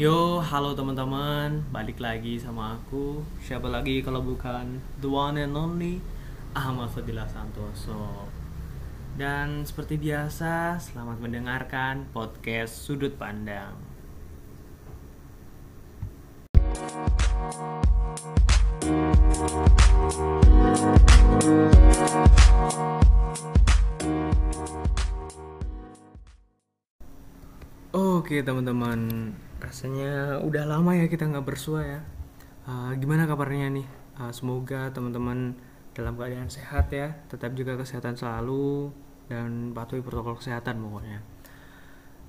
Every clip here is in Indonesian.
Yo, halo teman-teman, balik lagi sama aku. Siapa lagi kalau bukan the one and only Ahmad Fadilah Santoso. Dan seperti biasa, selamat mendengarkan podcast Sudut Pandang. Oke teman-teman, rasanya udah lama ya kita nggak bersua ya. Uh, gimana kabarnya nih? Uh, semoga teman-teman dalam keadaan sehat ya, tetap juga kesehatan selalu dan patuhi protokol kesehatan pokoknya.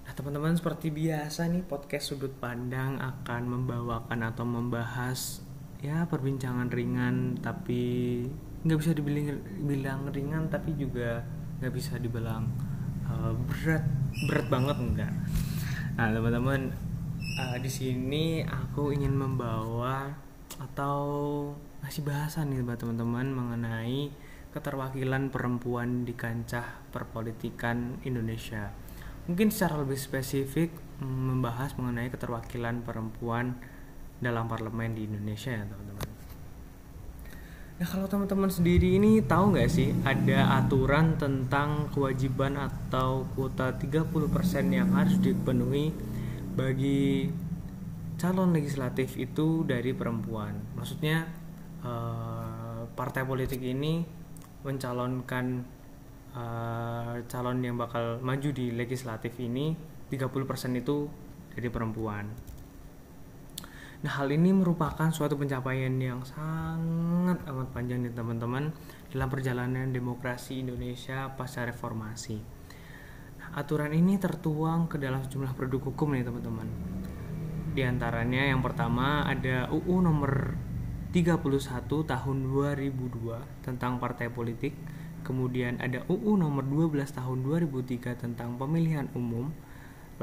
Nah teman-teman seperti biasa nih podcast sudut pandang akan membawakan atau membahas ya perbincangan ringan tapi nggak bisa dibilang bilang ringan tapi juga nggak bisa dibilang uh, berat berat banget enggak Nah, teman-teman, uh, di sini aku ingin membawa atau ngasih bahasan nih buat teman-teman mengenai keterwakilan perempuan di kancah perpolitikan Indonesia. Mungkin secara lebih spesifik mm, membahas mengenai keterwakilan perempuan dalam parlemen di Indonesia ya, teman-teman. Nah kalau teman-teman sendiri ini tahu nggak sih ada aturan tentang kewajiban atau kuota 30% yang harus dipenuhi bagi calon legislatif itu dari perempuan. Maksudnya uh, partai politik ini mencalonkan uh, calon yang bakal maju di legislatif ini 30% itu dari perempuan. Nah, hal ini merupakan suatu pencapaian yang sangat amat panjang nih teman-teman dalam perjalanan demokrasi Indonesia pasca reformasi. Aturan ini tertuang ke dalam sejumlah produk hukum nih teman-teman. Di antaranya yang pertama ada UU nomor 31 tahun 2002 tentang partai politik, kemudian ada UU nomor 12 tahun 2003 tentang pemilihan umum,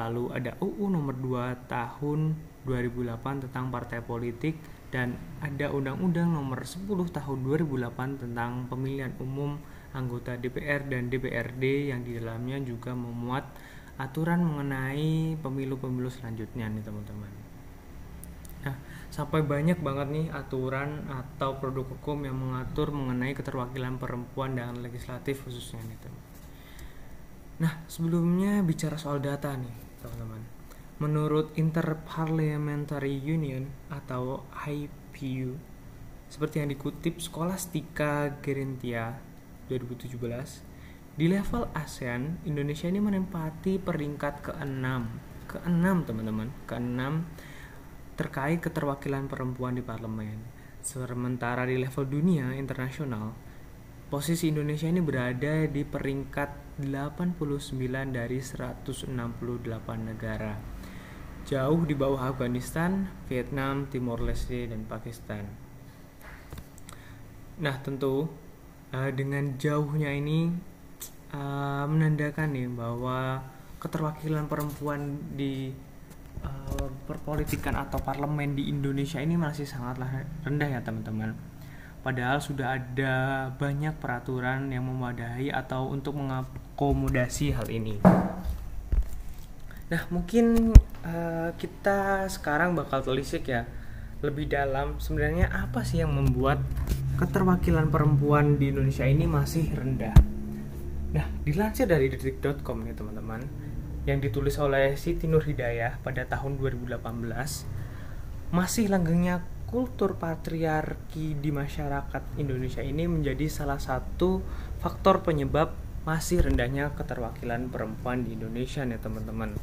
lalu ada UU nomor 2 tahun 2008 tentang partai politik. Dan ada Undang-Undang Nomor 10 Tahun 2008 tentang pemilihan umum anggota DPR dan DPRD yang di dalamnya juga memuat aturan mengenai pemilu-pemilu selanjutnya nih teman-teman. Nah, sampai banyak banget nih aturan atau produk hukum yang mengatur mengenai keterwakilan perempuan dan legislatif khususnya nih teman. Nah, sebelumnya bicara soal data nih, teman-teman Menurut Interparliamentary Union atau IPU, seperti yang dikutip Scholastica Gerentia 2017, di level ASEAN, Indonesia ini menempati peringkat ke-6. Ke-6, teman-teman. Ke-6 terkait keterwakilan perempuan di parlemen. Sementara di level dunia internasional, posisi Indonesia ini berada di peringkat 89 dari 168 negara jauh di bawah Afghanistan, Vietnam, Timor Leste, dan Pakistan. Nah, tentu uh, dengan jauhnya ini uh, menandakan nih bahwa keterwakilan perempuan di uh, perpolitikan atau parlemen di Indonesia ini masih sangatlah rendah ya teman-teman. Padahal sudah ada banyak peraturan yang memadai atau untuk mengakomodasi hal ini. Nah, mungkin uh, kita sekarang bakal telisik ya lebih dalam sebenarnya apa sih yang membuat keterwakilan perempuan di Indonesia ini masih rendah. Nah, dilansir dari detik.com nih teman-teman, yang ditulis oleh Siti Nur Hidayah pada tahun 2018, masih langgengnya kultur patriarki di masyarakat Indonesia ini menjadi salah satu faktor penyebab masih rendahnya keterwakilan perempuan di Indonesia nih teman-teman.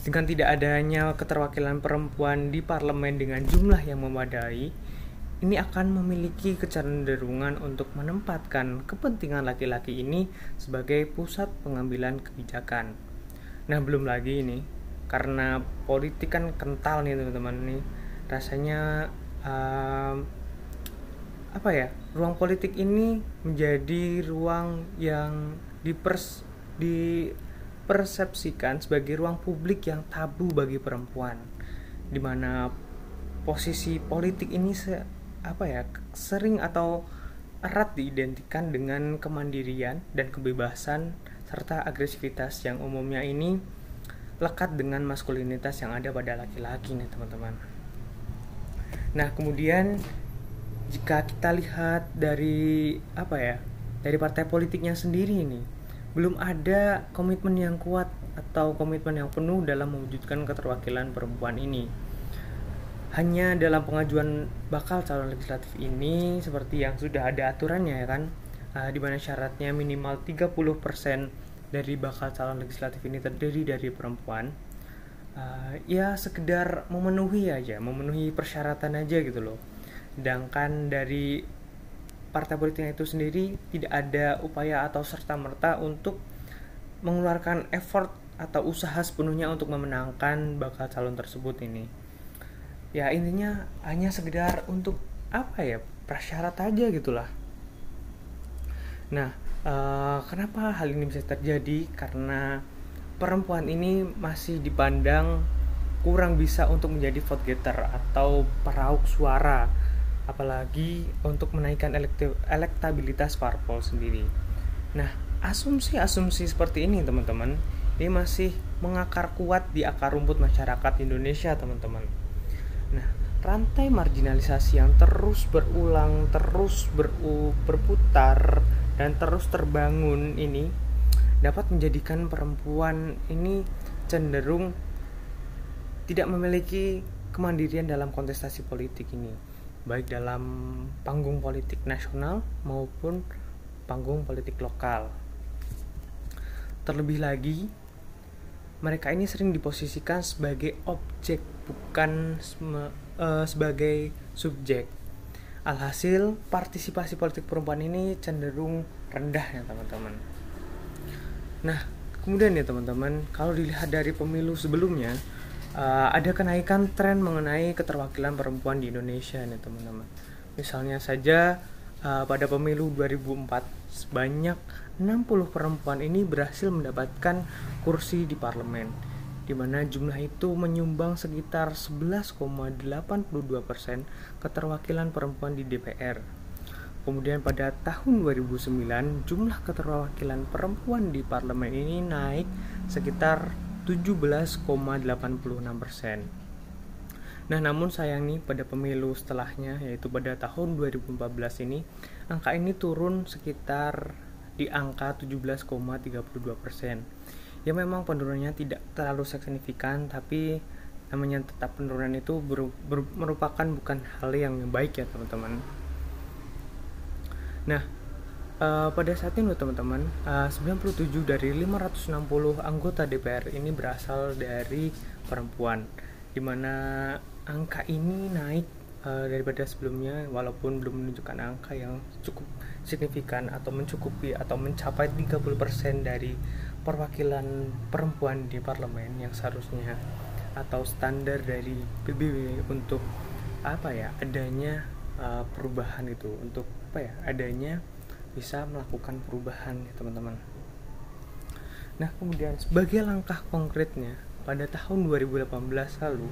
Dengan tidak adanya keterwakilan perempuan di parlemen dengan jumlah yang memadai, ini akan memiliki kecenderungan untuk menempatkan kepentingan laki-laki ini sebagai pusat pengambilan kebijakan. Nah, belum lagi ini karena politik kan kental nih teman-teman nih. Rasanya um, apa ya ruang politik ini menjadi ruang yang dipers dipersepsikan sebagai ruang publik yang tabu bagi perempuan di mana posisi politik ini se apa ya sering atau erat diidentikan dengan kemandirian dan kebebasan serta agresivitas yang umumnya ini lekat dengan maskulinitas yang ada pada laki-laki nih teman-teman. Nah kemudian jika kita lihat dari apa ya dari partai politiknya sendiri ini belum ada komitmen yang kuat atau komitmen yang penuh dalam mewujudkan keterwakilan perempuan ini. Hanya dalam pengajuan bakal calon legislatif ini seperti yang sudah ada aturannya ya kan, uh, di mana syaratnya minimal 30% dari bakal calon legislatif ini terdiri dari perempuan. Uh, ya sekedar memenuhi aja, memenuhi persyaratan aja gitu loh. Sedangkan dari partai politiknya itu sendiri tidak ada upaya atau serta merta untuk mengeluarkan effort atau usaha sepenuhnya untuk memenangkan bakal calon tersebut ini. Ya intinya hanya sekedar untuk apa ya prasyarat aja gitulah. Nah, uh, kenapa hal ini bisa terjadi? Karena perempuan ini masih dipandang kurang bisa untuk menjadi vote getter atau perauk suara apalagi untuk menaikkan elektabilitas parpol sendiri. Nah, asumsi-asumsi seperti ini teman-teman, ini masih mengakar kuat di akar rumput masyarakat Indonesia teman-teman. Rantai marginalisasi yang terus berulang, terus beru, berputar, dan terus terbangun ini dapat menjadikan perempuan ini cenderung tidak memiliki kemandirian dalam kontestasi politik ini baik dalam panggung politik nasional maupun panggung politik lokal. Terlebih lagi, mereka ini sering diposisikan sebagai objek bukan uh, sebagai subjek. Alhasil, partisipasi politik perempuan ini cenderung rendah ya teman-teman. Nah, kemudian ya teman-teman, kalau dilihat dari pemilu sebelumnya, uh, ada kenaikan tren mengenai keterwakilan perempuan di Indonesia nih teman-teman. Misalnya saja uh, pada pemilu 2004 sebanyak 60 perempuan ini berhasil mendapatkan kursi di parlemen di mana jumlah itu menyumbang sekitar 11,82% keterwakilan perempuan di DPR. Kemudian pada tahun 2009 jumlah keterwakilan perempuan di parlemen ini naik sekitar 17,86 persen. Nah, namun sayang nih pada pemilu setelahnya yaitu pada tahun 2014 ini angka ini turun sekitar di angka 17,32 persen. Ya memang penurunannya tidak terlalu signifikan tapi namanya tetap penurunan itu ber, ber, merupakan bukan hal yang baik ya teman-teman. Nah, Uh, pada saat ini teman-teman, uh, 97 dari 560 anggota DPR ini berasal dari perempuan, di mana angka ini naik uh, daripada sebelumnya, walaupun belum menunjukkan angka yang cukup signifikan atau mencukupi atau mencapai 30% dari perwakilan perempuan di parlemen yang seharusnya atau standar dari PBB untuk apa ya adanya uh, perubahan itu untuk apa ya adanya bisa melakukan perubahan ya teman-teman. Nah kemudian sebagai langkah konkretnya pada tahun 2018 lalu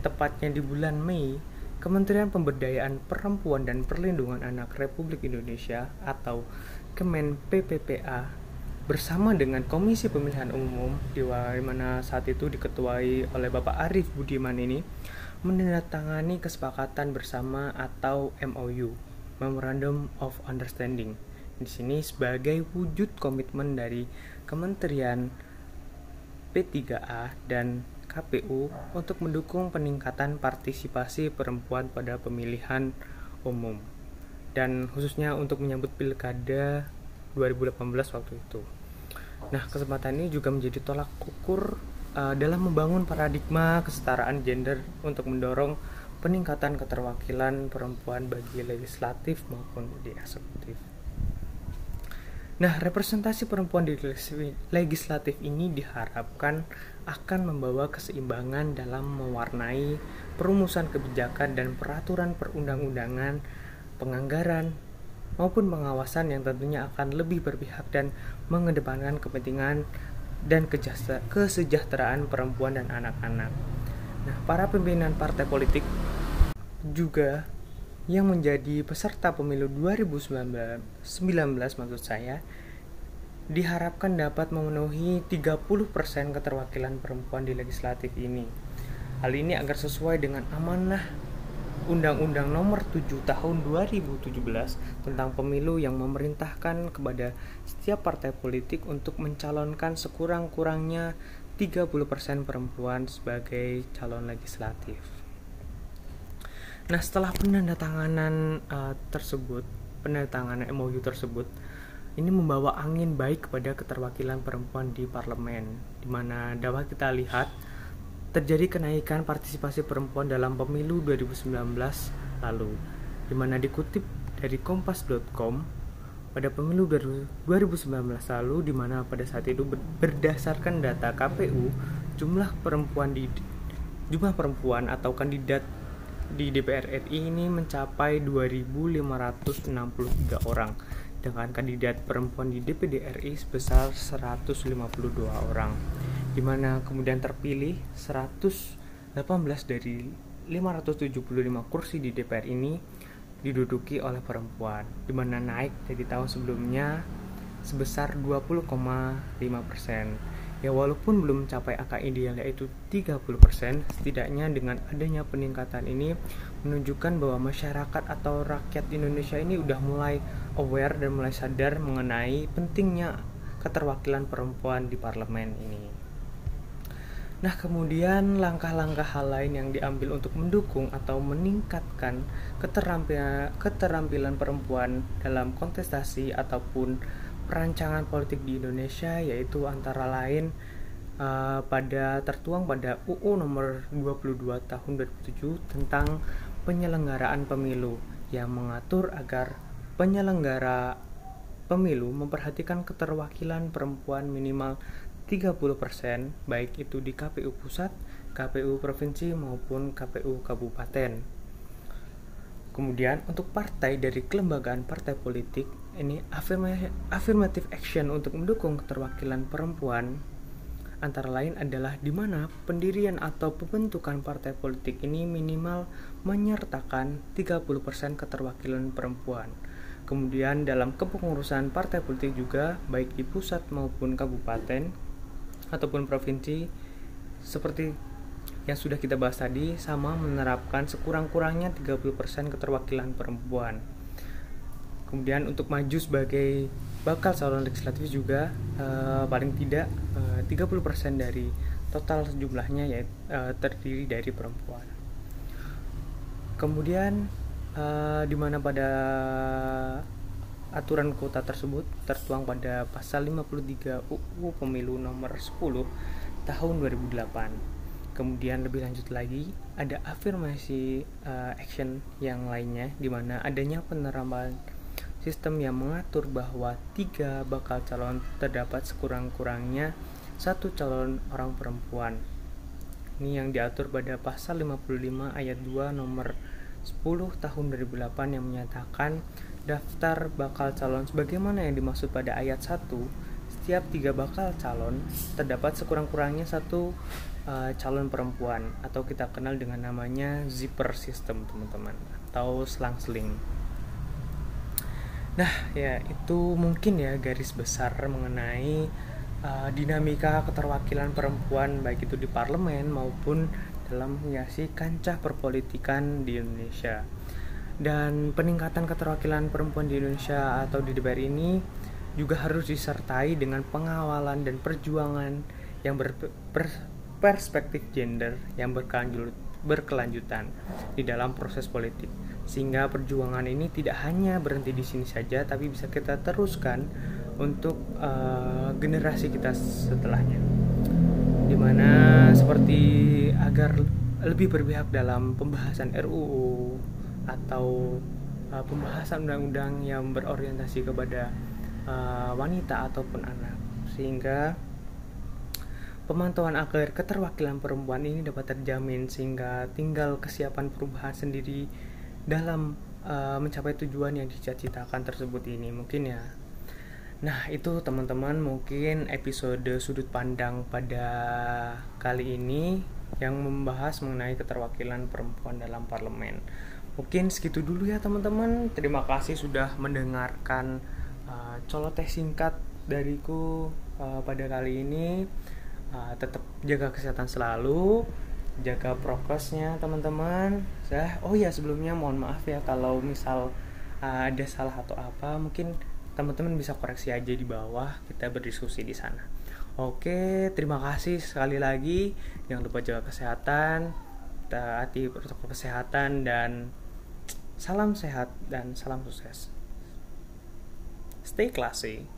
tepatnya di bulan Mei Kementerian Pemberdayaan Perempuan dan Perlindungan Anak Republik Indonesia atau Kemen PPPA bersama dengan Komisi Pemilihan Umum di mana saat itu diketuai oleh Bapak Arief Budiman ini menandatangani kesepakatan bersama atau MOU Memorandum of Understanding di sini sebagai wujud komitmen dari Kementerian P3A dan KPU untuk mendukung peningkatan partisipasi perempuan pada pemilihan umum dan khususnya untuk menyambut pilkada 2018 waktu itu. Nah, kesempatan ini juga menjadi tolak ukur uh, dalam membangun paradigma kesetaraan gender untuk mendorong peningkatan keterwakilan perempuan bagi legislatif maupun di eksekutif. Nah, representasi perempuan di legislatif ini diharapkan akan membawa keseimbangan dalam mewarnai perumusan kebijakan dan peraturan perundang-undangan, penganggaran, maupun pengawasan yang tentunya akan lebih berpihak dan mengedepankan kepentingan dan kesejahteraan perempuan dan anak-anak. Nah, para pimpinan partai politik juga yang menjadi peserta pemilu 2019 maksud saya diharapkan dapat memenuhi 30% keterwakilan perempuan di legislatif ini. Hal ini agar sesuai dengan amanah Undang-Undang Nomor 7 Tahun 2017 tentang Pemilu yang memerintahkan kepada setiap partai politik untuk mencalonkan sekurang-kurangnya 30% perempuan sebagai calon legislatif. Nah, setelah penandatanganan uh, tersebut, penandatanganan MOU tersebut, ini membawa angin baik kepada keterwakilan perempuan di parlemen, di mana dapat kita lihat terjadi kenaikan partisipasi perempuan dalam pemilu 2019 lalu, di mana dikutip dari kompas.com pada pemilu 2019 lalu di mana pada saat itu berdasarkan data KPU jumlah perempuan di jumlah perempuan atau kandidat di DPR RI ini mencapai 2.563 orang dengan kandidat perempuan di DPD RI sebesar 152 orang di mana kemudian terpilih 118 dari 575 kursi di DPR ini diduduki oleh perempuan di mana naik dari tahun sebelumnya sebesar 20,5 persen Ya walaupun belum mencapai angka ideal yaitu 30%, setidaknya dengan adanya peningkatan ini menunjukkan bahwa masyarakat atau rakyat Indonesia ini udah mulai aware dan mulai sadar mengenai pentingnya keterwakilan perempuan di parlemen ini. Nah, kemudian langkah-langkah hal lain yang diambil untuk mendukung atau meningkatkan keterampilan, keterampilan perempuan dalam kontestasi ataupun perancangan politik di Indonesia yaitu antara lain uh, pada tertuang pada UU nomor 22 tahun 2007 tentang penyelenggaraan pemilu yang mengatur agar penyelenggara pemilu memperhatikan keterwakilan perempuan minimal 30% baik itu di KPU pusat, KPU provinsi maupun KPU kabupaten. Kemudian untuk partai dari kelembagaan partai politik ini affirmative action untuk mendukung keterwakilan perempuan antara lain adalah di mana pendirian atau pembentukan partai politik ini minimal menyertakan 30% keterwakilan perempuan. Kemudian dalam kepengurusan partai politik juga baik di pusat maupun kabupaten ataupun provinsi seperti yang sudah kita bahas tadi sama menerapkan sekurang-kurangnya 30% keterwakilan perempuan. Kemudian untuk maju sebagai bakal calon legislatif juga uh, paling tidak eh, uh, 30% dari total jumlahnya yaitu uh, terdiri dari perempuan. Kemudian uh, di mana pada aturan kuota tersebut tertuang pada pasal 53 UU Pemilu nomor 10 tahun 2008 kemudian lebih lanjut lagi ada afirmasi uh, action yang lainnya di mana adanya penerapan sistem yang mengatur bahwa tiga bakal calon terdapat sekurang-kurangnya satu calon orang perempuan. Ini yang diatur pada pasal 55 ayat 2 nomor 10 tahun 2008 yang menyatakan daftar bakal calon sebagaimana yang dimaksud pada ayat 1 setiap tiga bakal calon terdapat sekurang-kurangnya satu uh, calon perempuan atau kita kenal dengan namanya zipper system teman-teman atau selang-seling. Nah ya itu mungkin ya garis besar mengenai uh, dinamika keterwakilan perempuan baik itu di parlemen maupun dalam menghiasi kancah perpolitikan di Indonesia. Dan peningkatan keterwakilan perempuan di Indonesia atau di DPR ini juga harus disertai dengan pengawalan dan perjuangan yang ber, ber, perspektif gender yang berkelanjut, berkelanjutan di dalam proses politik. Sehingga perjuangan ini tidak hanya berhenti di sini saja tapi bisa kita teruskan untuk uh, generasi kita setelahnya. Di mana seperti agar lebih berpihak dalam pembahasan RUU atau uh, pembahasan undang-undang yang berorientasi kepada uh, wanita ataupun anak sehingga Pemantauan agar keterwakilan perempuan ini dapat terjamin sehingga tinggal kesiapan perubahan sendiri dalam uh, mencapai tujuan yang dicita-citakan tersebut ini mungkin ya. Nah, itu teman-teman mungkin episode sudut pandang pada kali ini yang membahas mengenai keterwakilan perempuan dalam parlemen. Mungkin segitu dulu ya teman-teman. Terima kasih sudah mendengarkan uh, coloteh singkat dariku uh, pada kali ini. Uh, tetap jaga kesehatan selalu jaga prokesnya teman-teman. Saya oh ya sebelumnya mohon maaf ya kalau misal uh, ada salah atau apa. Mungkin teman-teman bisa koreksi aja di bawah. Kita berdiskusi di sana. Oke terima kasih sekali lagi. Jangan lupa jaga kesehatan taati protokol kesehatan dan Salam sehat dan salam sukses. Stay classy.